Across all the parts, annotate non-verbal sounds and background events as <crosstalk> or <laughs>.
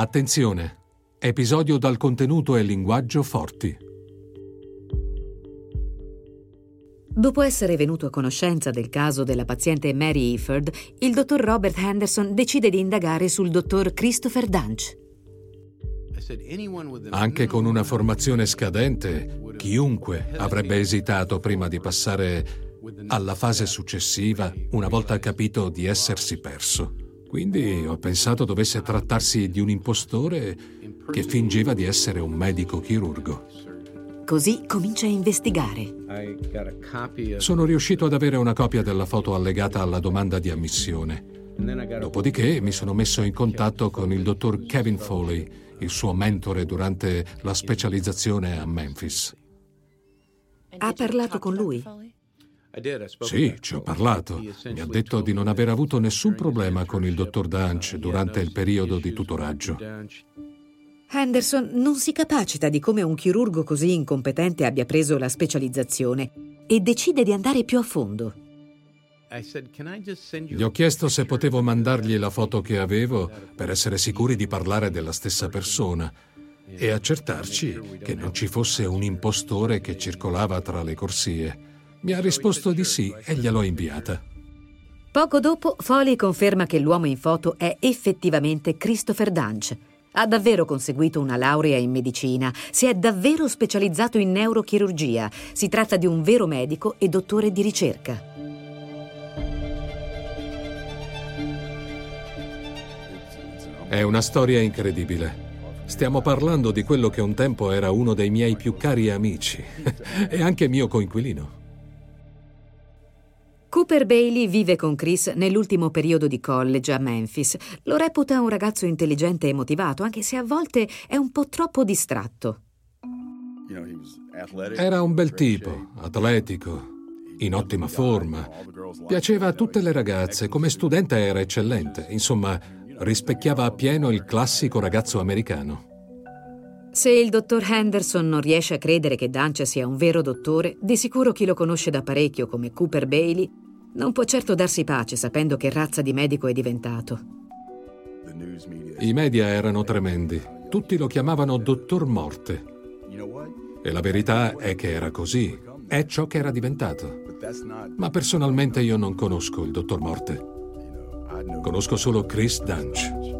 Attenzione! Episodio dal contenuto e linguaggio forti. Dopo essere venuto a conoscenza del caso della paziente Mary Iford, il dottor Robert Henderson decide di indagare sul dottor Christopher Dunch. Anche con una formazione scadente, chiunque avrebbe esitato prima di passare alla fase successiva una volta capito di essersi perso. Quindi ho pensato dovesse trattarsi di un impostore che fingeva di essere un medico chirurgo. Così comincia a investigare. Sono riuscito ad avere una copia della foto allegata alla domanda di ammissione. Dopodiché mi sono messo in contatto con il dottor Kevin Foley, il suo mentore durante la specializzazione a Memphis. Ha parlato con lui? Sì, ci ho parlato. Mi ha detto di non aver avuto nessun problema con il dottor Dunch durante il periodo di tutoraggio. Henderson non si capacita di come un chirurgo così incompetente abbia preso la specializzazione e decide di andare più a fondo. Gli ho chiesto se potevo mandargli la foto che avevo per essere sicuri di parlare della stessa persona e accertarci che non ci fosse un impostore che circolava tra le corsie. Mi ha risposto di sì e gliel'ho inviata. Poco dopo, Foley conferma che l'uomo in foto è effettivamente Christopher Dunch. Ha davvero conseguito una laurea in medicina, si è davvero specializzato in neurochirurgia. Si tratta di un vero medico e dottore di ricerca. È una storia incredibile. Stiamo parlando di quello che un tempo era uno dei miei più cari amici <laughs> e anche mio coinquilino. Cooper Bailey vive con Chris nell'ultimo periodo di college a Memphis. Lo reputa un ragazzo intelligente e motivato, anche se a volte è un po' troppo distratto. Era un bel tipo, atletico, in ottima forma. Piaceva a tutte le ragazze, come studente era eccellente. Insomma, rispecchiava appieno il classico ragazzo americano. Se il dottor Henderson non riesce a credere che Dancia sia un vero dottore, di sicuro chi lo conosce da parecchio come Cooper Bailey non può certo darsi pace sapendo che razza di medico è diventato. I media erano tremendi. Tutti lo chiamavano Dottor Morte. E la verità è che era così. È ciò che era diventato. Ma personalmente io non conosco il Dottor Morte. Conosco solo Chris Dunch.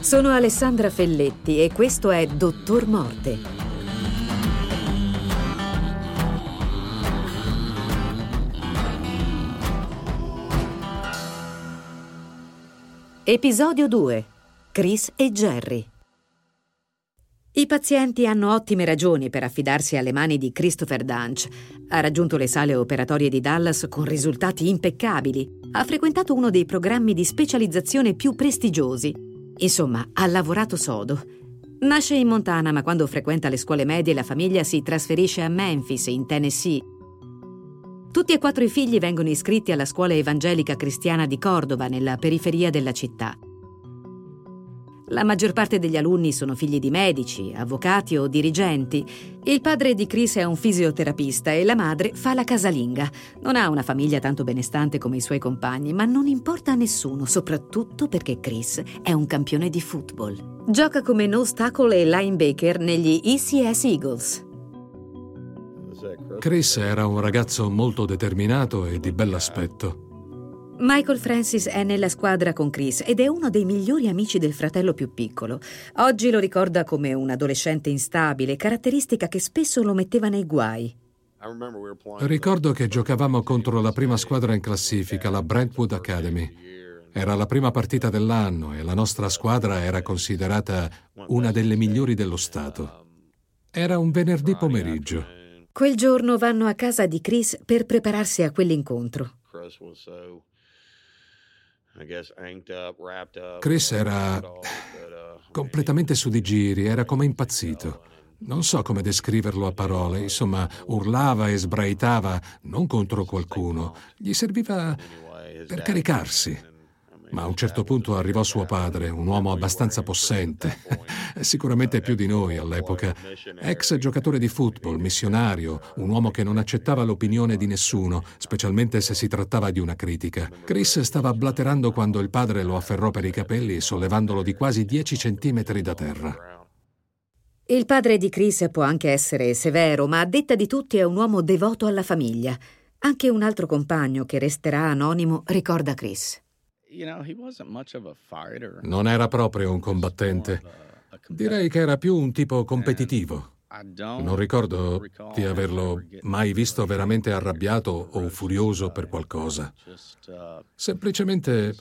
Sono Alessandra Felletti e questo è Dottor Morte. Episodio 2. Chris e Jerry. I pazienti hanno ottime ragioni per affidarsi alle mani di Christopher Dunch. Ha raggiunto le sale operatorie di Dallas con risultati impeccabili. Ha frequentato uno dei programmi di specializzazione più prestigiosi. Insomma, ha lavorato sodo. Nasce in Montana, ma quando frequenta le scuole medie la famiglia si trasferisce a Memphis, in Tennessee. Tutti e quattro i figli vengono iscritti alla scuola evangelica cristiana di Cordova, nella periferia della città. La maggior parte degli alunni sono figli di medici, avvocati o dirigenti. Il padre di Chris è un fisioterapista e la madre fa la casalinga. Non ha una famiglia tanto benestante come i suoi compagni, ma non importa a nessuno, soprattutto perché Chris è un campione di football. Gioca come nose tackle e linebacker negli ECS Eagles. Chris era un ragazzo molto determinato e di bell'aspetto. Michael Francis è nella squadra con Chris ed è uno dei migliori amici del fratello più piccolo. Oggi lo ricorda come un adolescente instabile, caratteristica che spesso lo metteva nei guai. Ricordo che giocavamo contro la prima squadra in classifica, la Brentwood Academy. Era la prima partita dell'anno e la nostra squadra era considerata una delle migliori dello Stato. Era un venerdì pomeriggio. Quel giorno vanno a casa di Chris per prepararsi a quell'incontro. Chris era completamente su di giri, era come impazzito. Non so come descriverlo a parole, insomma, urlava e sbraitava, non contro qualcuno, gli serviva per caricarsi. Ma a un certo punto arrivò suo padre, un uomo abbastanza possente, <laughs> sicuramente più di noi all'epoca, ex giocatore di football, missionario, un uomo che non accettava l'opinione di nessuno, specialmente se si trattava di una critica. Chris stava blaterando quando il padre lo afferrò per i capelli, sollevandolo di quasi 10 centimetri da terra. Il padre di Chris può anche essere severo, ma a detta di tutti è un uomo devoto alla famiglia. Anche un altro compagno che resterà anonimo ricorda Chris. Non era proprio un combattente. Direi che era più un tipo competitivo. Non ricordo di averlo mai visto veramente arrabbiato o furioso per qualcosa. Semplicemente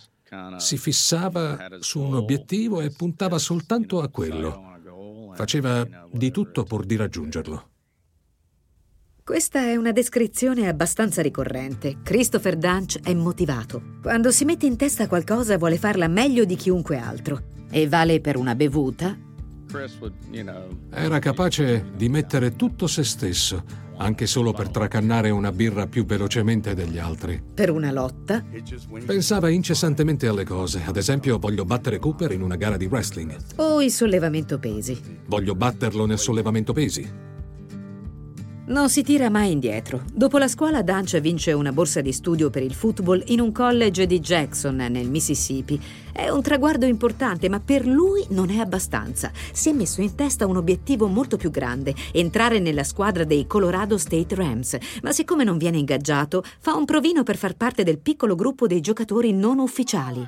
si fissava su un obiettivo e puntava soltanto a quello. Faceva di tutto pur di raggiungerlo. Questa è una descrizione abbastanza ricorrente. Christopher Dunch è motivato. Quando si mette in testa qualcosa vuole farla meglio di chiunque altro. E vale per una bevuta. Era capace di mettere tutto se stesso, anche solo per tracannare una birra più velocemente degli altri. Per una lotta. Pensava incessantemente alle cose. Ad esempio, voglio battere Cooper in una gara di wrestling. O il sollevamento pesi. Voglio batterlo nel sollevamento pesi. Non si tira mai indietro. Dopo la scuola Dunch vince una borsa di studio per il football in un college di Jackson, nel Mississippi. È un traguardo importante, ma per lui non è abbastanza. Si è messo in testa un obiettivo molto più grande, entrare nella squadra dei Colorado State Rams. Ma siccome non viene ingaggiato, fa un provino per far parte del piccolo gruppo dei giocatori non ufficiali.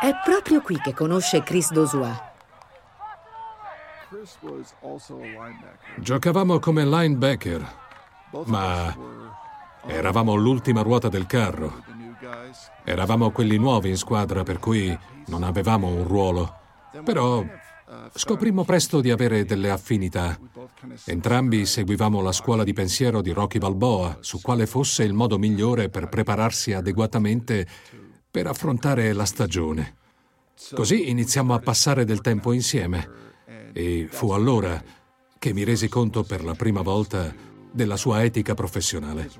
È proprio qui che conosce Chris Dosua. Giocavamo come linebacker, ma eravamo l'ultima ruota del carro. Eravamo quelli nuovi in squadra, per cui non avevamo un ruolo. Però scoprimmo presto di avere delle affinità. Entrambi seguivamo la scuola di pensiero di Rocky Balboa, su quale fosse il modo migliore per prepararsi adeguatamente per affrontare la stagione. Così iniziamo a passare del tempo insieme e fu allora che mi resi conto per la prima volta della sua etica professionale.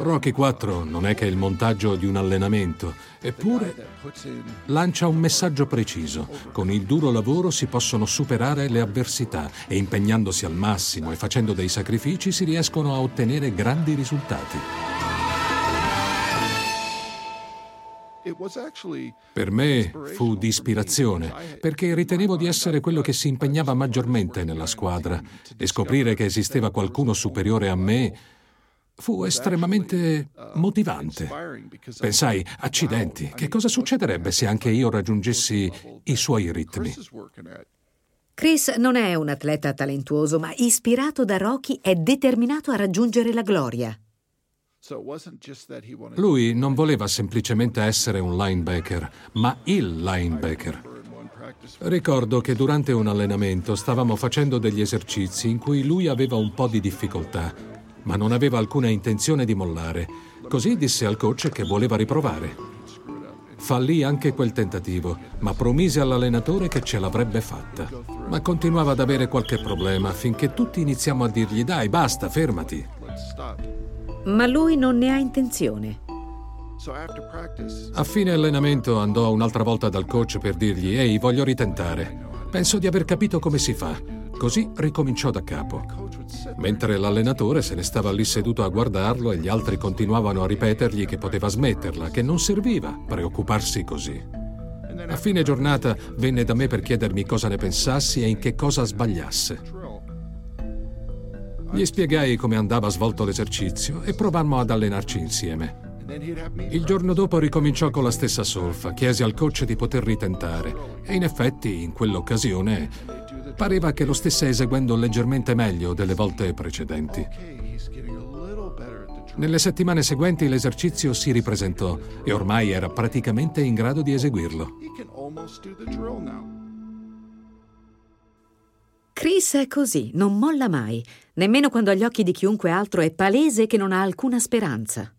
Rocky 4 non è che il montaggio di un allenamento, eppure lancia un messaggio preciso. Con il duro lavoro si possono superare le avversità e impegnandosi al massimo e facendo dei sacrifici si riescono a ottenere grandi risultati. Per me fu di ispirazione, perché ritenevo di essere quello che si impegnava maggiormente nella squadra e scoprire che esisteva qualcuno superiore a me fu estremamente motivante. Pensai, accidenti, che cosa succederebbe se anche io raggiungessi i suoi ritmi? Chris non è un atleta talentuoso, ma ispirato da Rocky è determinato a raggiungere la gloria. Lui non voleva semplicemente essere un linebacker, ma il linebacker. Ricordo che durante un allenamento stavamo facendo degli esercizi in cui lui aveva un po' di difficoltà ma non aveva alcuna intenzione di mollare. Così disse al coach che voleva riprovare. Fallì anche quel tentativo, ma promise all'allenatore che ce l'avrebbe fatta. Ma continuava ad avere qualche problema finché tutti iniziamo a dirgli dai, basta, fermati. Ma lui non ne ha intenzione. A fine allenamento andò un'altra volta dal coach per dirgli ehi, voglio ritentare. Penso di aver capito come si fa. Così ricominciò da capo. Mentre l'allenatore se ne stava lì seduto a guardarlo e gli altri continuavano a ripetergli che poteva smetterla, che non serviva preoccuparsi così. A fine giornata venne da me per chiedermi cosa ne pensassi e in che cosa sbagliasse. Gli spiegai come andava svolto l'esercizio e provammo ad allenarci insieme. Il giorno dopo ricominciò con la stessa solfa, chiese al coach di poter ritentare e in effetti in quell'occasione pareva che lo stesse eseguendo leggermente meglio delle volte precedenti. Nelle settimane seguenti l'esercizio si ripresentò e ormai era praticamente in grado di eseguirlo. Chris è così, non molla mai, nemmeno quando agli occhi di chiunque altro è palese che non ha alcuna speranza.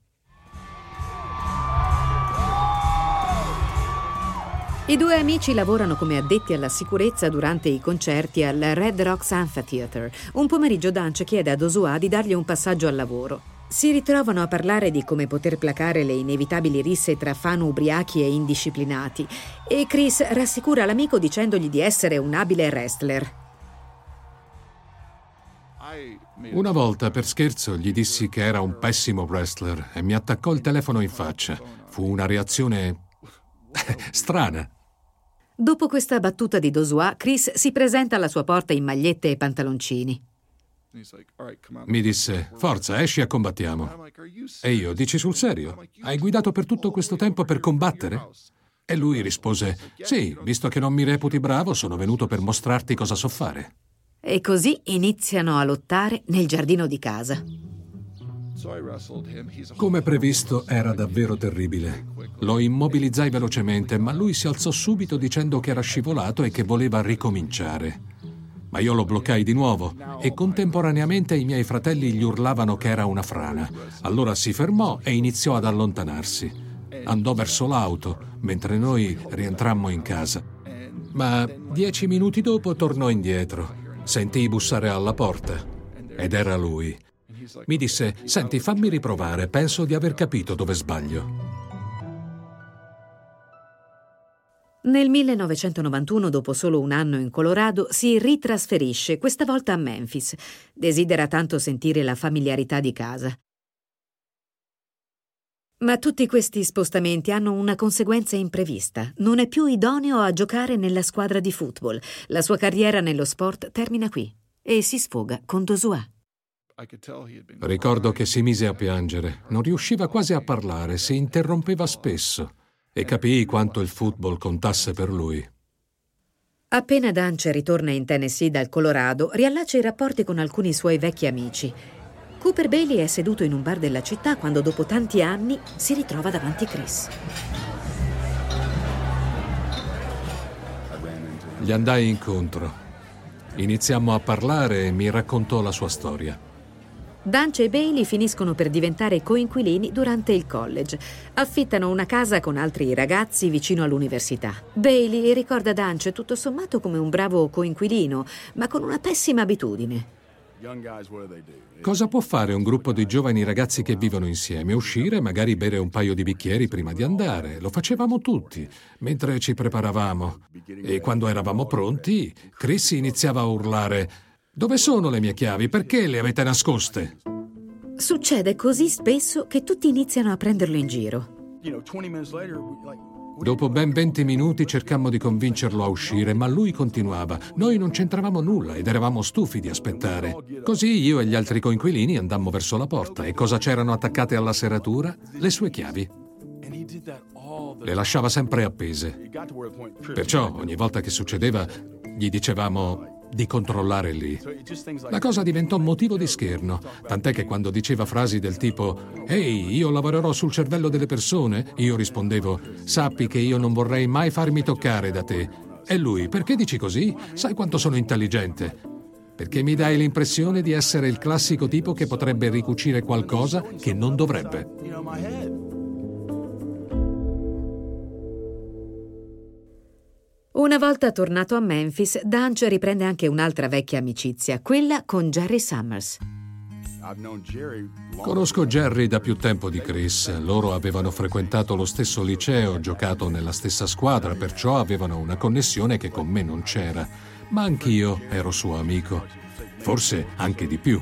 I due amici lavorano come addetti alla sicurezza durante i concerti al Red Rocks Amphitheater. Un pomeriggio Dance chiede ad Osua di dargli un passaggio al lavoro. Si ritrovano a parlare di come poter placare le inevitabili risse tra fan ubriachi e indisciplinati e Chris rassicura l'amico dicendogli di essere un abile wrestler. Una volta per scherzo gli dissi che era un pessimo wrestler e mi attaccò il telefono in faccia. Fu una reazione <laughs> strana. Dopo questa battuta di Dosua, Chris si presenta alla sua porta in magliette e pantaloncini. Mi disse, forza, esci e combattiamo. E io, dici sul serio? Hai guidato per tutto questo tempo per combattere? E lui rispose, sì, visto che non mi reputi bravo, sono venuto per mostrarti cosa so fare. E così iniziano a lottare nel giardino di casa. Come previsto era davvero terribile. Lo immobilizzai velocemente, ma lui si alzò subito dicendo che era scivolato e che voleva ricominciare. Ma io lo bloccai di nuovo e contemporaneamente i miei fratelli gli urlavano che era una frana. Allora si fermò e iniziò ad allontanarsi. Andò verso l'auto, mentre noi rientrammo in casa. Ma dieci minuti dopo tornò indietro Sentii bussare alla porta ed era lui. Mi disse, senti, fammi riprovare, penso di aver capito dove sbaglio. Nel 1991, dopo solo un anno in Colorado, si ritrasferisce, questa volta a Memphis. Desidera tanto sentire la familiarità di casa. Ma tutti questi spostamenti hanno una conseguenza imprevista. Non è più idoneo a giocare nella squadra di football. La sua carriera nello sport termina qui e si sfoga con Dosua. Ricordo che si mise a piangere. Non riusciva quasi a parlare, si interrompeva spesso e capii quanto il football contasse per lui. Appena Dance ritorna in Tennessee dal Colorado, riallaccia i rapporti con alcuni suoi vecchi amici Cooper Bailey è seduto in un bar della città quando dopo tanti anni si ritrova davanti Chris. Gli andai incontro. Iniziammo a parlare e mi raccontò la sua storia. Dance e Bailey finiscono per diventare coinquilini durante il college. Affittano una casa con altri ragazzi vicino all'università. Bailey ricorda Dance tutto sommato come un bravo coinquilino, ma con una pessima abitudine. Cosa può fare un gruppo di giovani ragazzi che vivono insieme? Uscire, magari bere un paio di bicchieri prima di andare. Lo facevamo tutti, mentre ci preparavamo. E quando eravamo pronti, Chris iniziava a urlare Dove sono le mie chiavi? Perché le avete nascoste? Succede così spesso che tutti iniziano a prenderlo in giro. Dopo ben 20 minuti cercammo di convincerlo a uscire, ma lui continuava. Noi non c'entravamo nulla ed eravamo stufi di aspettare. Così io e gli altri coinquilini andammo verso la porta e cosa c'erano attaccate alla serratura? Le sue chiavi. Le lasciava sempre appese. Perciò ogni volta che succedeva gli dicevamo di controllare lì. La cosa diventò motivo di scherno, tant'è che quando diceva frasi del tipo Ehi, io lavorerò sul cervello delle persone, io rispondevo Sappi che io non vorrei mai farmi toccare da te. E lui, perché dici così? Sai quanto sono intelligente? Perché mi dai l'impressione di essere il classico tipo che potrebbe ricucire qualcosa che non dovrebbe. Una volta tornato a Memphis, Dunge riprende anche un'altra vecchia amicizia, quella con Jerry Summers. Conosco Jerry da più tempo di Chris. Loro avevano frequentato lo stesso liceo, giocato nella stessa squadra, perciò avevano una connessione che con me non c'era. Ma anch'io ero suo amico. Forse anche di più.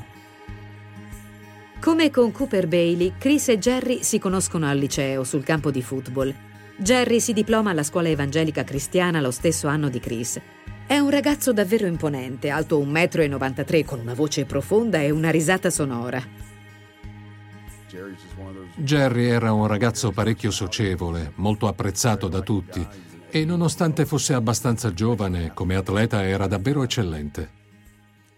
Come con Cooper Bailey, Chris e Jerry si conoscono al liceo, sul campo di football. Jerry si diploma alla scuola evangelica cristiana lo stesso anno di Chris. È un ragazzo davvero imponente, alto 1,93 m, con una voce profonda e una risata sonora. Jerry era un ragazzo parecchio socievole, molto apprezzato da tutti e nonostante fosse abbastanza giovane, come atleta era davvero eccellente.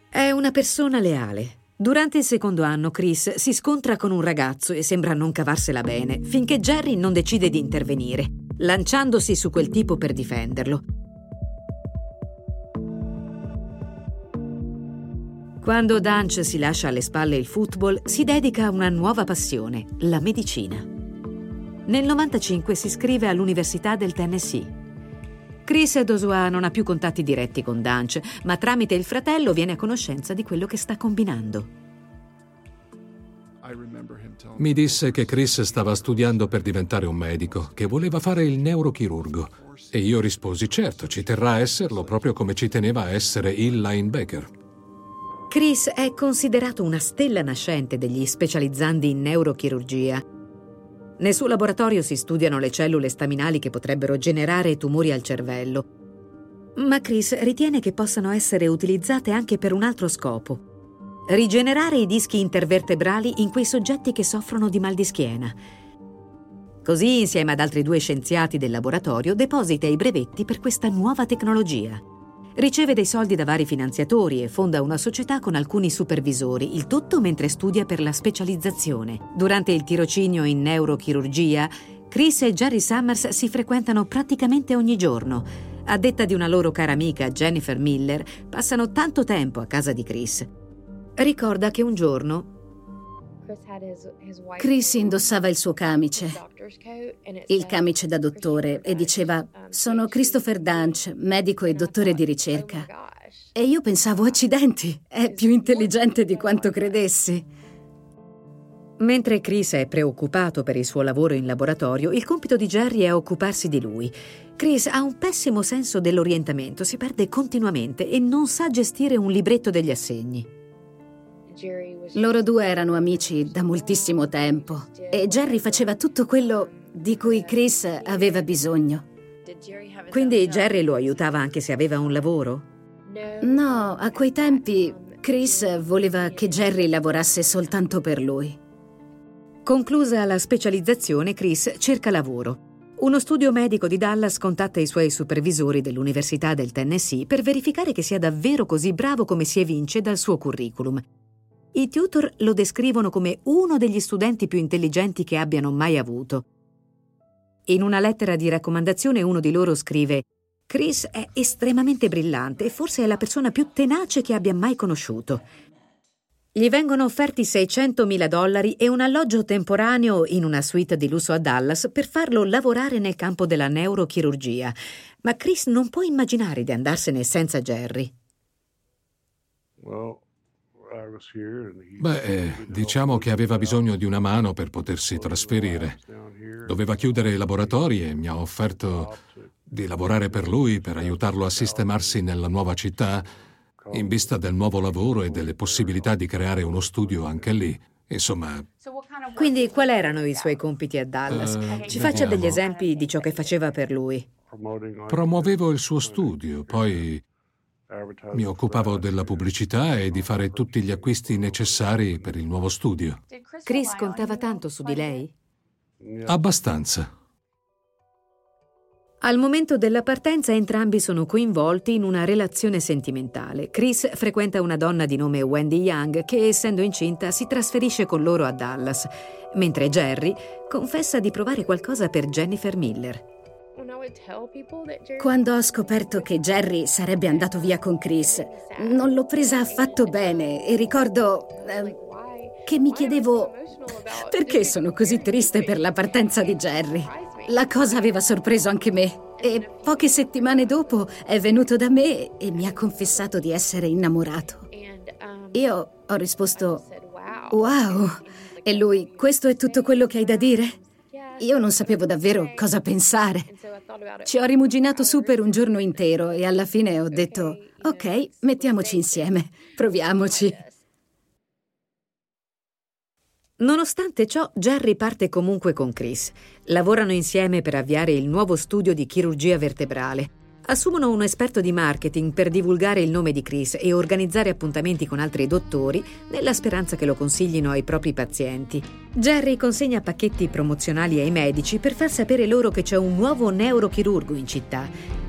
È una persona leale. Durante il secondo anno Chris si scontra con un ragazzo e sembra non cavarsela bene, finché Jerry non decide di intervenire, lanciandosi su quel tipo per difenderlo. Quando Dunch si lascia alle spalle il football, si dedica a una nuova passione, la medicina. Nel 95 si iscrive all'Università del Tennessee. Chris Dosua non ha più contatti diretti con Dunch, ma tramite il fratello viene a conoscenza di quello che sta combinando. Mi disse che Chris stava studiando per diventare un medico, che voleva fare il neurochirurgo. E io risposi, certo, ci terrà a esserlo proprio come ci teneva a essere il linebacker. Chris è considerato una stella nascente degli specializzandi in neurochirurgia. Nel suo laboratorio si studiano le cellule staminali che potrebbero generare tumori al cervello. Ma Chris ritiene che possano essere utilizzate anche per un altro scopo. Rigenerare i dischi intervertebrali in quei soggetti che soffrono di mal di schiena. Così, insieme ad altri due scienziati del laboratorio, deposita i brevetti per questa nuova tecnologia. Riceve dei soldi da vari finanziatori e fonda una società con alcuni supervisori, il tutto mentre studia per la specializzazione. Durante il tirocinio in neurochirurgia, Chris e Jerry Summers si frequentano praticamente ogni giorno. A detta di una loro cara amica, Jennifer Miller, passano tanto tempo a casa di Chris. Ricorda che un giorno Chris indossava il suo camice, il camice da dottore, e diceva: Sono Christopher Dunch, medico e dottore di ricerca. E io pensavo: accidenti, è più intelligente di quanto credessi. Mentre Chris è preoccupato per il suo lavoro in laboratorio, il compito di Jerry è occuparsi di lui. Chris ha un pessimo senso dell'orientamento, si perde continuamente e non sa gestire un libretto degli assegni. Loro due erano amici da moltissimo tempo e Jerry faceva tutto quello di cui Chris aveva bisogno. Quindi Jerry lo aiutava anche se aveva un lavoro? No, a quei tempi Chris voleva che Jerry lavorasse soltanto per lui. Conclusa la specializzazione, Chris cerca lavoro. Uno studio medico di Dallas contatta i suoi supervisori dell'Università del Tennessee per verificare che sia davvero così bravo come si evince dal suo curriculum. I tutor lo descrivono come uno degli studenti più intelligenti che abbiano mai avuto. In una lettera di raccomandazione uno di loro scrive Chris è estremamente brillante e forse è la persona più tenace che abbia mai conosciuto. Gli vengono offerti 600.000 dollari e un alloggio temporaneo in una suite di lusso a Dallas per farlo lavorare nel campo della neurochirurgia, ma Chris non può immaginare di andarsene senza Jerry. Well. Beh, eh, diciamo che aveva bisogno di una mano per potersi trasferire. Doveva chiudere i laboratori e mi ha offerto di lavorare per lui per aiutarlo a sistemarsi nella nuova città in vista del nuovo lavoro e delle possibilità di creare uno studio anche lì. Insomma. Quindi quali erano i suoi compiti a Dallas? Uh, Ci faccia degli esempi di ciò che faceva per lui. Promuovevo il suo studio, poi mi occupavo della pubblicità e di fare tutti gli acquisti necessari per il nuovo studio. Chris contava tanto su di lei? Abbastanza. Al momento della partenza entrambi sono coinvolti in una relazione sentimentale. Chris frequenta una donna di nome Wendy Young che, essendo incinta, si trasferisce con loro a Dallas, mentre Jerry confessa di provare qualcosa per Jennifer Miller. Quando ho scoperto che Jerry sarebbe andato via con Chris, non l'ho presa affatto bene e ricordo eh, che mi chiedevo perché sono così triste per la partenza di Jerry. La cosa aveva sorpreso anche me. E poche settimane dopo è venuto da me e mi ha confessato di essere innamorato. Io ho risposto wow. E lui questo è tutto quello che hai da dire? Io non sapevo davvero cosa pensare. Ci ho rimuginato su per un giorno intero e alla fine ho detto, ok, mettiamoci insieme, proviamoci. Nonostante ciò, Jerry parte comunque con Chris. Lavorano insieme per avviare il nuovo studio di chirurgia vertebrale. Assumono un esperto di marketing per divulgare il nome di Chris e organizzare appuntamenti con altri dottori nella speranza che lo consiglino ai propri pazienti. Jerry consegna pacchetti promozionali ai medici per far sapere loro che c'è un nuovo neurochirurgo in città.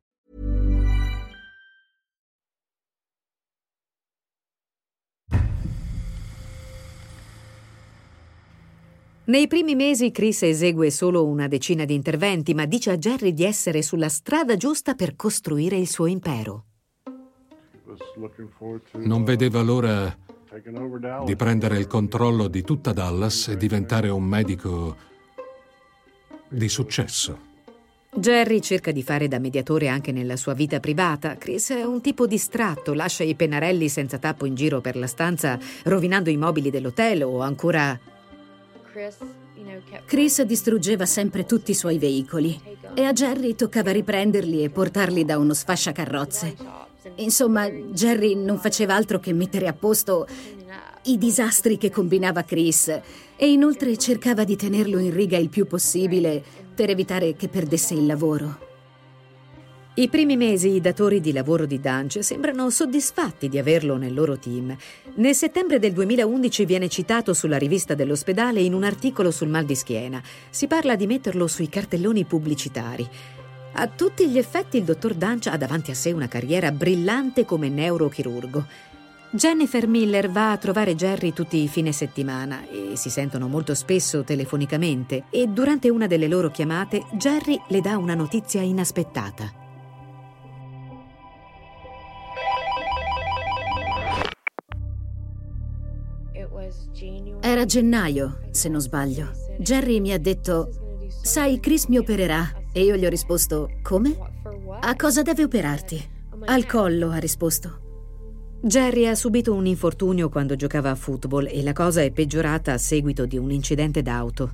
Nei primi mesi Chris esegue solo una decina di interventi, ma dice a Jerry di essere sulla strada giusta per costruire il suo impero. Non vedeva l'ora di prendere il controllo di tutta Dallas e diventare un medico di successo. Jerry cerca di fare da mediatore anche nella sua vita privata. Chris è un tipo distratto, lascia i pennarelli senza tappo in giro per la stanza, rovinando i mobili dell'hotel o ancora... Chris distruggeva sempre tutti i suoi veicoli e a Jerry toccava riprenderli e portarli da uno sfasciacarrozze. Insomma, Jerry non faceva altro che mettere a posto i disastri che combinava Chris e inoltre cercava di tenerlo in riga il più possibile per evitare che perdesse il lavoro. I primi mesi i datori di lavoro di Dunge sembrano soddisfatti di averlo nel loro team. Nel settembre del 2011 viene citato sulla rivista dell'ospedale in un articolo sul mal di schiena. Si parla di metterlo sui cartelloni pubblicitari. A tutti gli effetti il dottor Dunch ha davanti a sé una carriera brillante come neurochirurgo. Jennifer Miller va a trovare Jerry tutti i fine settimana e si sentono molto spesso telefonicamente e durante una delle loro chiamate Jerry le dà una notizia inaspettata. Era gennaio, se non sbaglio. Jerry mi ha detto, sai, Chris mi opererà. E io gli ho risposto, come? A cosa deve operarti? Al collo, ha risposto. Jerry ha subito un infortunio quando giocava a football e la cosa è peggiorata a seguito di un incidente d'auto.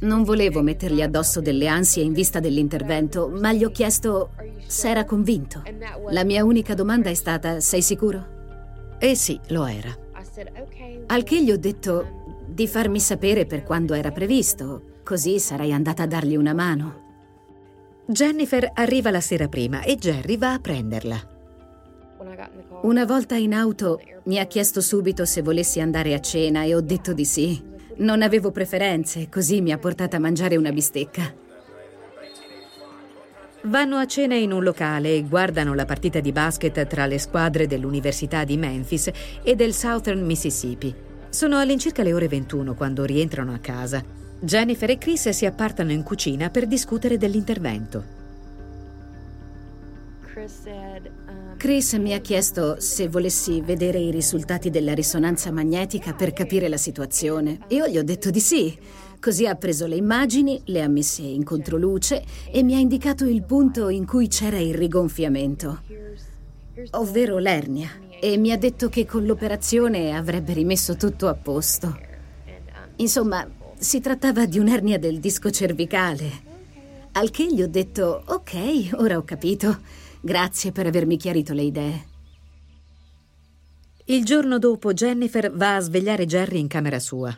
Non volevo mettergli addosso delle ansie in vista dell'intervento, ma gli ho chiesto se era convinto. La mia unica domanda è stata: sei sicuro? E sì, lo era. Al che gli ho detto di farmi sapere per quando era previsto, così sarei andata a dargli una mano. Jennifer arriva la sera prima e Jerry va a prenderla. Una volta in auto mi ha chiesto subito se volessi andare a cena e ho detto di sì. Non avevo preferenze, così mi ha portata a mangiare una bistecca. Vanno a cena in un locale e guardano la partita di basket tra le squadre dell'Università di Memphis e del Southern Mississippi. Sono all'incirca le ore 21 quando rientrano a casa. Jennifer e Chris si appartano in cucina per discutere dell'intervento. Chris mi ha chiesto se volessi vedere i risultati della risonanza magnetica per capire la situazione. Io gli ho detto di sì. Così ha preso le immagini, le ha messe in controluce e mi ha indicato il punto in cui c'era il rigonfiamento, ovvero l'ernia, e mi ha detto che con l'operazione avrebbe rimesso tutto a posto. Insomma, si trattava di un'ernia del disco cervicale. Al che gli ho detto, ok, ora ho capito. Grazie per avermi chiarito le idee. Il giorno dopo Jennifer va a svegliare Jerry in camera sua.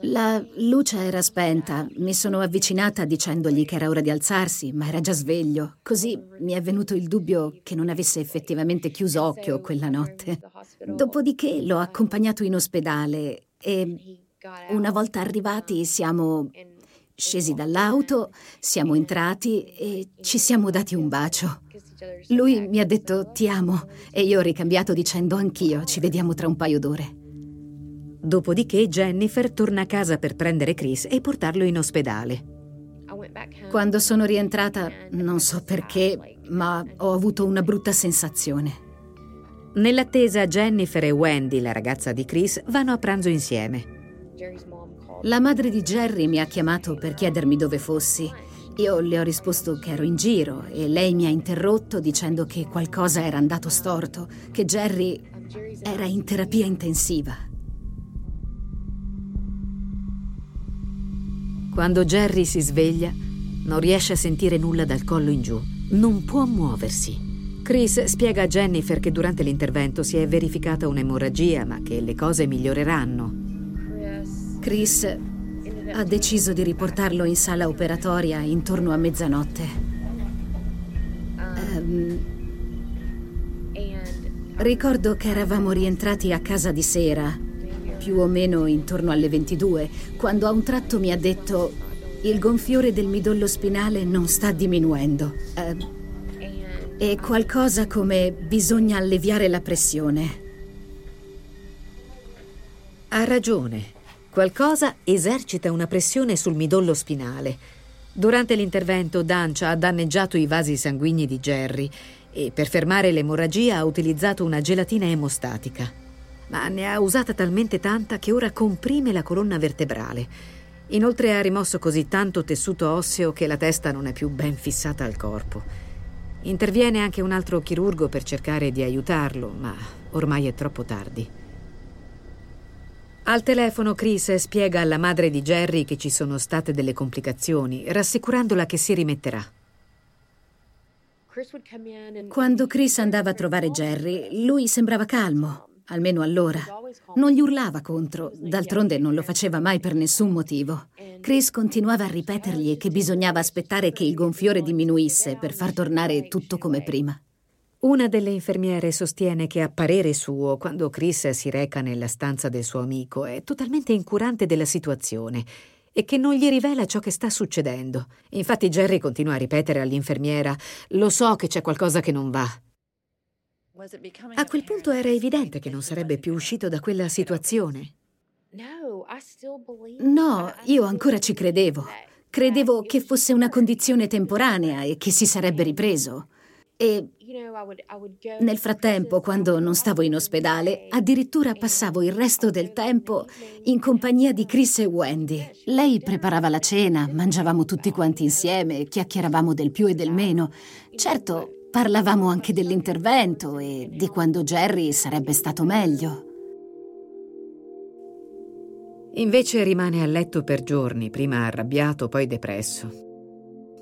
La luce era spenta. Mi sono avvicinata dicendogli che era ora di alzarsi, ma era già sveglio. Così mi è venuto il dubbio che non avesse effettivamente chiuso occhio quella notte. Dopodiché l'ho accompagnato in ospedale e una volta arrivati siamo scesi dall'auto, siamo entrati e ci siamo dati un bacio. Lui mi ha detto ti amo e io ho ricambiato dicendo anch'io, ci vediamo tra un paio d'ore. Dopodiché Jennifer torna a casa per prendere Chris e portarlo in ospedale. Quando sono rientrata, non so perché, ma ho avuto una brutta sensazione. Nell'attesa, Jennifer e Wendy, la ragazza di Chris, vanno a pranzo insieme. La madre di Jerry mi ha chiamato per chiedermi dove fossi. Io le ho risposto che ero in giro e lei mi ha interrotto dicendo che qualcosa era andato storto, che Jerry era in terapia intensiva. Quando Jerry si sveglia, non riesce a sentire nulla dal collo in giù. Non può muoversi. Chris spiega a Jennifer che durante l'intervento si è verificata un'emorragia, ma che le cose miglioreranno. Chris ha deciso di riportarlo in sala operatoria intorno a mezzanotte. Um, ricordo che eravamo rientrati a casa di sera più o meno intorno alle 22, quando a un tratto mi ha detto il gonfiore del midollo spinale non sta diminuendo. Eh, è qualcosa come bisogna alleviare la pressione. Ha ragione. Qualcosa esercita una pressione sul midollo spinale. Durante l'intervento Dancia ha danneggiato i vasi sanguigni di Jerry e per fermare l'emorragia ha utilizzato una gelatina emostatica ma ne ha usata talmente tanta che ora comprime la colonna vertebrale. Inoltre ha rimosso così tanto tessuto osseo che la testa non è più ben fissata al corpo. Interviene anche un altro chirurgo per cercare di aiutarlo, ma ormai è troppo tardi. Al telefono Chris spiega alla madre di Jerry che ci sono state delle complicazioni, rassicurandola che si rimetterà. Quando Chris andava a trovare Jerry, lui sembrava calmo almeno allora. Non gli urlava contro, d'altronde non lo faceva mai per nessun motivo. Chris continuava a ripetergli che bisognava aspettare che il gonfiore diminuisse per far tornare tutto come prima. Una delle infermiere sostiene che a parere suo, quando Chris si reca nella stanza del suo amico, è totalmente incurante della situazione e che non gli rivela ciò che sta succedendo. Infatti Jerry continua a ripetere all'infermiera Lo so che c'è qualcosa che non va. A quel punto era evidente che non sarebbe più uscito da quella situazione. No, io ancora ci credevo. Credevo che fosse una condizione temporanea e che si sarebbe ripreso. E nel frattempo, quando non stavo in ospedale, addirittura passavo il resto del tempo in compagnia di Chris e Wendy. Lei preparava la cena, mangiavamo tutti quanti insieme, chiacchieravamo del più e del meno. Certo, Parlavamo anche dell'intervento e di quando Jerry sarebbe stato meglio. Invece rimane a letto per giorni, prima arrabbiato, poi depresso.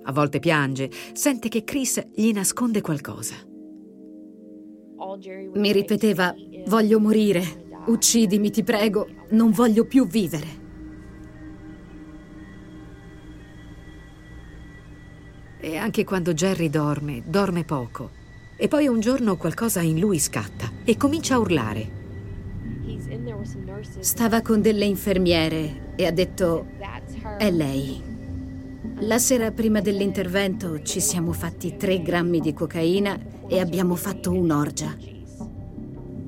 A volte piange, sente che Chris gli nasconde qualcosa. Mi ripeteva, voglio morire, uccidimi, ti prego, non voglio più vivere. E anche quando Jerry dorme, dorme poco. E poi un giorno qualcosa in lui scatta e comincia a urlare. Stava con delle infermiere e ha detto, è lei. La sera prima dell'intervento ci siamo fatti tre grammi di cocaina e abbiamo fatto un'orgia.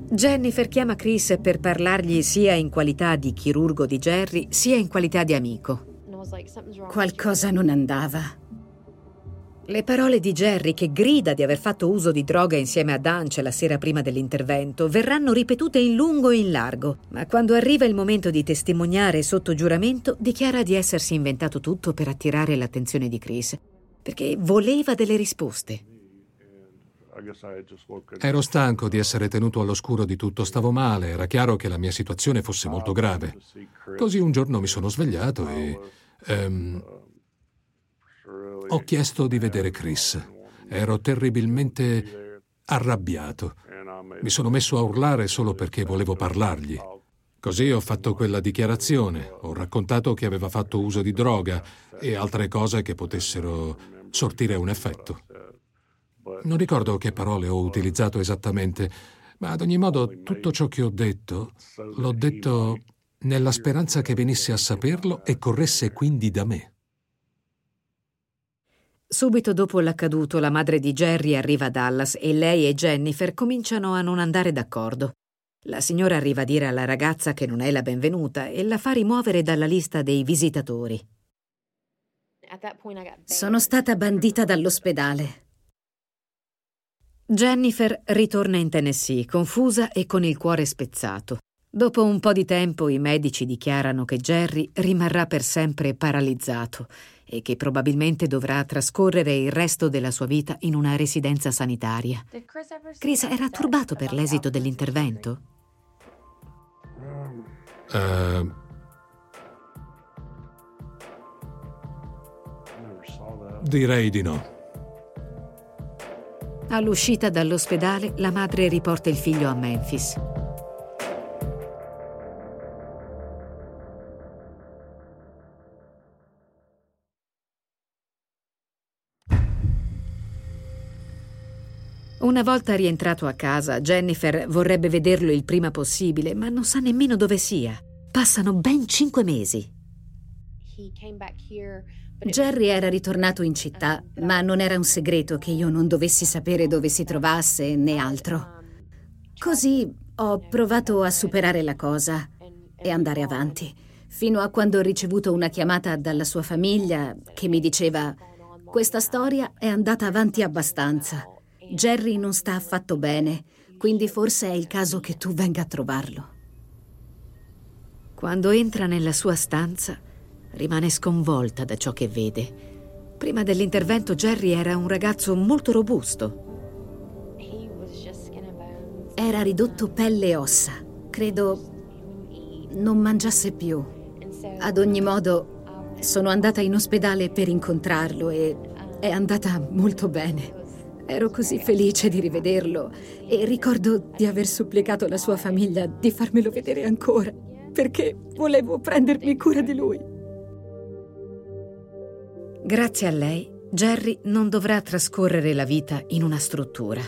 Jennifer chiama Chris per parlargli sia in qualità di chirurgo di Jerry, sia in qualità di amico. Qualcosa non andava. Le parole di Jerry, che grida di aver fatto uso di droga insieme a Dance la sera prima dell'intervento, verranno ripetute in lungo e in largo, ma quando arriva il momento di testimoniare sotto giuramento, dichiara di essersi inventato tutto per attirare l'attenzione di Chris, perché voleva delle risposte. Ero stanco di essere tenuto all'oscuro di tutto, stavo male, era chiaro che la mia situazione fosse molto grave. Così un giorno mi sono svegliato e... Um, ho chiesto di vedere Chris. Ero terribilmente arrabbiato. Mi sono messo a urlare solo perché volevo parlargli. Così ho fatto quella dichiarazione, ho raccontato che aveva fatto uso di droga e altre cose che potessero sortire un effetto. Non ricordo che parole ho utilizzato esattamente, ma ad ogni modo tutto ciò che ho detto l'ho detto nella speranza che venisse a saperlo e corresse quindi da me. Subito dopo l'accaduto, la madre di Jerry arriva a Dallas e lei e Jennifer cominciano a non andare d'accordo. La signora arriva a dire alla ragazza che non è la benvenuta e la fa rimuovere dalla lista dei visitatori. Sono stata bandita dall'ospedale. Jennifer ritorna in Tennessee, confusa e con il cuore spezzato. Dopo un po' di tempo i medici dichiarano che Jerry rimarrà per sempre paralizzato e che probabilmente dovrà trascorrere il resto della sua vita in una residenza sanitaria. Chris era turbato per l'esito dell'intervento? Uh, direi di no. All'uscita dall'ospedale la madre riporta il figlio a Memphis. Una volta rientrato a casa, Jennifer vorrebbe vederlo il prima possibile, ma non sa nemmeno dove sia. Passano ben cinque mesi. Jerry era ritornato in città, ma non era un segreto che io non dovessi sapere dove si trovasse né altro. Così ho provato a superare la cosa e andare avanti, fino a quando ho ricevuto una chiamata dalla sua famiglia che mi diceva questa storia è andata avanti abbastanza. Jerry non sta affatto bene, quindi forse è il caso che tu venga a trovarlo. Quando entra nella sua stanza, rimane sconvolta da ciò che vede. Prima dell'intervento Jerry era un ragazzo molto robusto. Era ridotto pelle e ossa. Credo non mangiasse più. Ad ogni modo, sono andata in ospedale per incontrarlo e è andata molto bene. Ero così felice di rivederlo e ricordo di aver supplicato la sua famiglia di farmelo vedere ancora, perché volevo prendermi cura di lui. Grazie a lei, Jerry non dovrà trascorrere la vita in una struttura.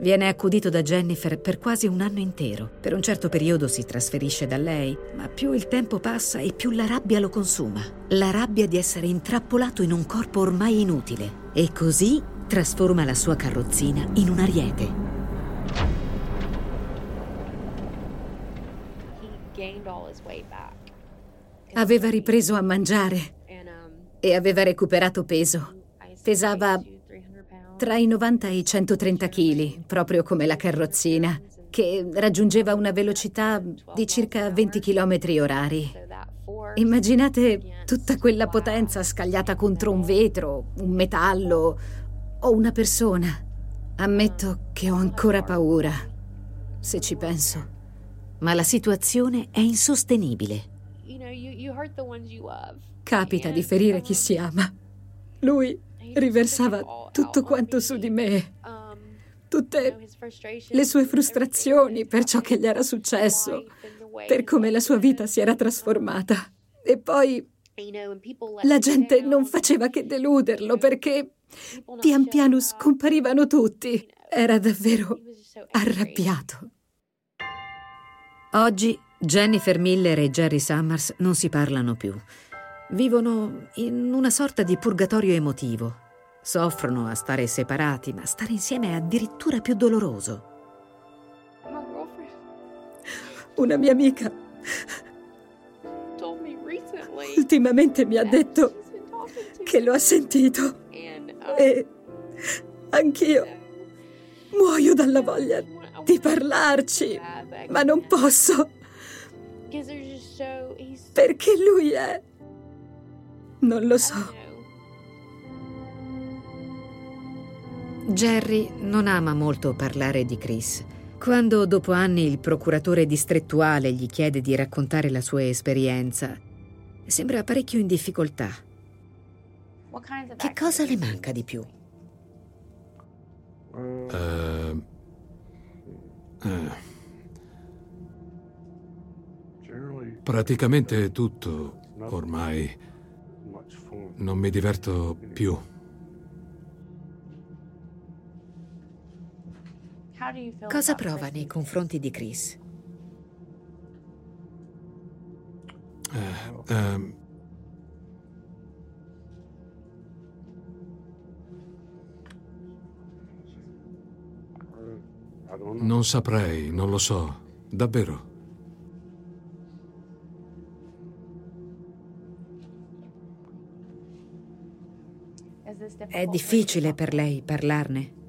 Viene accudito da Jennifer per quasi un anno intero. Per un certo periodo si trasferisce da lei, ma più il tempo passa e più la rabbia lo consuma. La rabbia di essere intrappolato in un corpo ormai inutile. E così trasforma la sua carrozzina in un ariete. Aveva ripreso a mangiare e aveva recuperato peso. Pesava tra i 90 e i 130 kg, proprio come la carrozzina, che raggiungeva una velocità di circa 20 km orari. Immaginate tutta quella potenza scagliata contro un vetro, un metallo o una persona. Ammetto che ho ancora paura, se ci penso. Ma la situazione è insostenibile. Capita di ferire chi si ama. Lui riversava tutto quanto su di me. Tutte le sue frustrazioni per ciò che gli era successo, per come la sua vita si era trasformata. E poi la gente non faceva che deluderlo perché pian piano scomparivano tutti. Era davvero arrabbiato. Oggi Jennifer Miller e Jerry Summers non si parlano più. Vivono in una sorta di purgatorio emotivo. Soffrono a stare separati, ma stare insieme è addirittura più doloroso. Una mia amica ultimamente mi ha detto che lo ha sentito e anch'io muoio dalla voglia di parlarci, ma non posso. Perché lui è... Non lo so. Jerry non ama molto parlare di Chris. Quando dopo anni il procuratore distrettuale gli chiede di raccontare la sua esperienza, sembra parecchio in difficoltà. Che cosa le manca di più? Uh, uh. praticamente tutto ormai. Non mi diverto più. Cosa prova nei confronti di Chris? Ehm, non saprei, non lo so, davvero. È difficile per lei parlarne?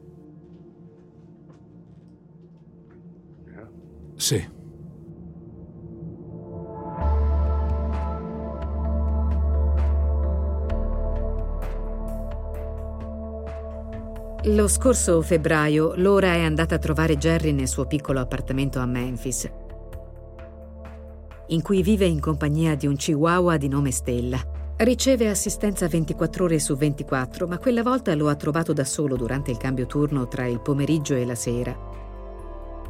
Sì. Lo scorso febbraio Laura è andata a trovare Jerry nel suo piccolo appartamento a Memphis, in cui vive in compagnia di un chihuahua di nome Stella. Riceve assistenza 24 ore su 24, ma quella volta lo ha trovato da solo durante il cambio turno tra il pomeriggio e la sera.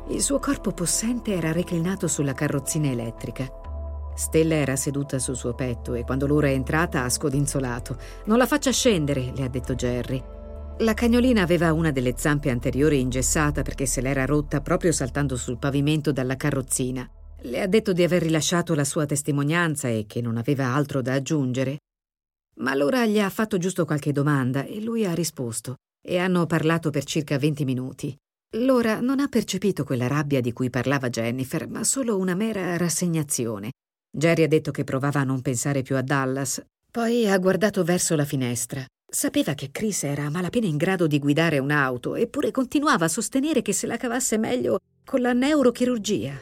Il suo corpo possente era reclinato sulla carrozzina elettrica. Stella era seduta sul suo petto e quando Laura è entrata ha scodinzolato. Non la faccia scendere, le ha detto Jerry. La cagnolina aveva una delle zampe anteriori ingessata perché se l'era rotta proprio saltando sul pavimento dalla carrozzina. Le ha detto di aver rilasciato la sua testimonianza e che non aveva altro da aggiungere. Ma allora gli ha fatto giusto qualche domanda e lui ha risposto e hanno parlato per circa 20 minuti. Laura non ha percepito quella rabbia di cui parlava Jennifer, ma solo una mera rassegnazione. Jerry ha detto che provava a non pensare più a Dallas, poi ha guardato verso la finestra. Sapeva che Chris era a malapena in grado di guidare un'auto, eppure continuava a sostenere che se la cavasse meglio con la neurochirurgia.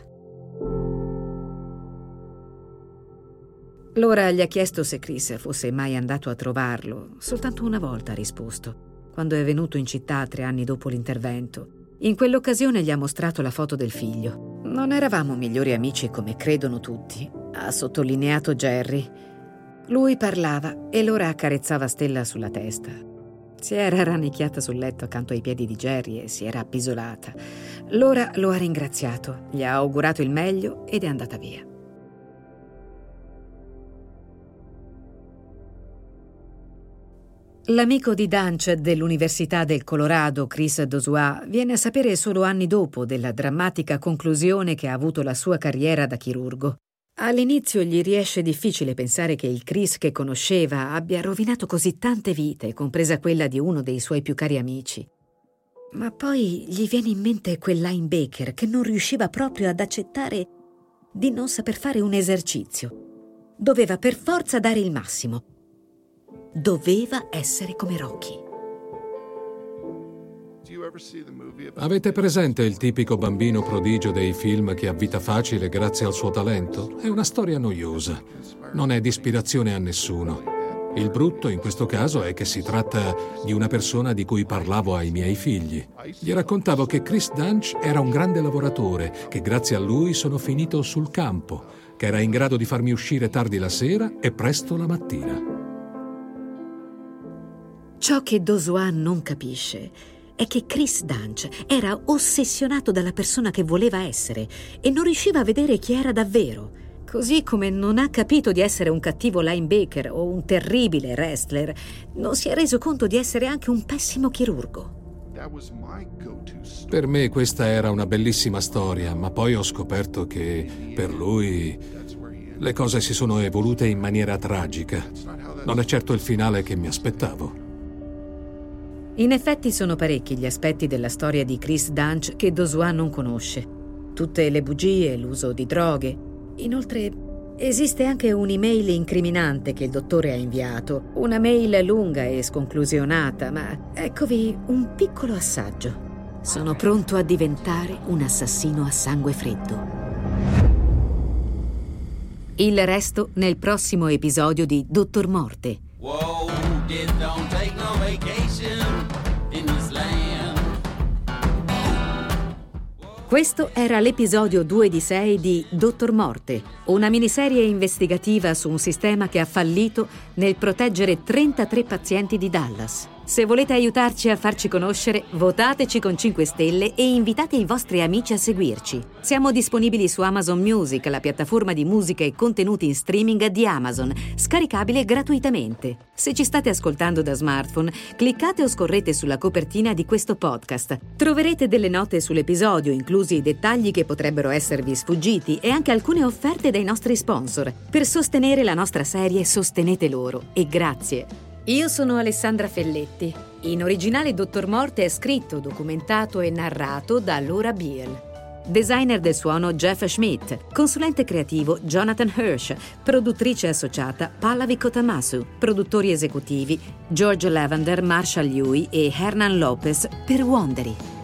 Laura gli ha chiesto se Chris fosse mai andato a trovarlo. Soltanto una volta ha risposto, quando è venuto in città tre anni dopo l'intervento. In quell'occasione gli ha mostrato la foto del figlio. Non eravamo migliori amici come credono tutti, ha sottolineato Jerry. Lui parlava e Laura accarezzava Stella sulla testa. Si era rannicchiata sul letto accanto ai piedi di Jerry e si era appisolata. Laura lo ha ringraziato, gli ha augurato il meglio ed è andata via. L'amico di Dunch dell'Università del Colorado, Chris Dosua, viene a sapere solo anni dopo della drammatica conclusione che ha avuto la sua carriera da chirurgo. All'inizio gli riesce difficile pensare che il Chris che conosceva abbia rovinato così tante vite, compresa quella di uno dei suoi più cari amici. Ma poi gli viene in mente quel linebacker che non riusciva proprio ad accettare di non saper fare un esercizio. Doveva per forza dare il massimo. Doveva essere come Rocky. Avete presente il tipico bambino prodigio dei film che ha vita facile grazie al suo talento? È una storia noiosa. Non è di ispirazione a nessuno. Il brutto in questo caso è che si tratta di una persona di cui parlavo ai miei figli. Gli raccontavo che Chris Dunch era un grande lavoratore, che grazie a lui sono finito sul campo, che era in grado di farmi uscire tardi la sera e presto la mattina. Ciò che Dosuan non capisce è che Chris Dunch era ossessionato dalla persona che voleva essere e non riusciva a vedere chi era davvero. Così come non ha capito di essere un cattivo linebacker o un terribile wrestler, non si è reso conto di essere anche un pessimo chirurgo. Per me questa era una bellissima storia, ma poi ho scoperto che per lui le cose si sono evolute in maniera tragica. Non è certo il finale che mi aspettavo. In effetti sono parecchi gli aspetti della storia di Chris Dunch che Dosua non conosce. Tutte le bugie, l'uso di droghe. Inoltre esiste anche un'email incriminante che il dottore ha inviato, una mail lunga e sconclusionata, ma eccovi un piccolo assaggio. Sono pronto a diventare un assassino a sangue freddo. Il resto nel prossimo episodio di Dottor Morte. Whoa, Questo era l'episodio 2 di 6 di Dottor Morte, una miniserie investigativa su un sistema che ha fallito nel proteggere 33 pazienti di Dallas. Se volete aiutarci a farci conoscere, votateci con 5 stelle e invitate i vostri amici a seguirci. Siamo disponibili su Amazon Music, la piattaforma di musica e contenuti in streaming di Amazon, scaricabile gratuitamente. Se ci state ascoltando da smartphone, cliccate o scorrete sulla copertina di questo podcast. Troverete delle note sull'episodio, inclusi i dettagli che potrebbero esservi sfuggiti e anche alcune offerte dai nostri sponsor. Per sostenere la nostra serie sostenete loro e grazie. Io sono Alessandra Felletti. In originale Dottor Morte è scritto, documentato e narrato da Laura Beale. Designer del suono Jeff Schmidt, consulente creativo Jonathan Hirsch, produttrice associata Pallavi Kotamasu, produttori esecutivi George Lavender, Marshall Yui e Hernan Lopez per Wondery.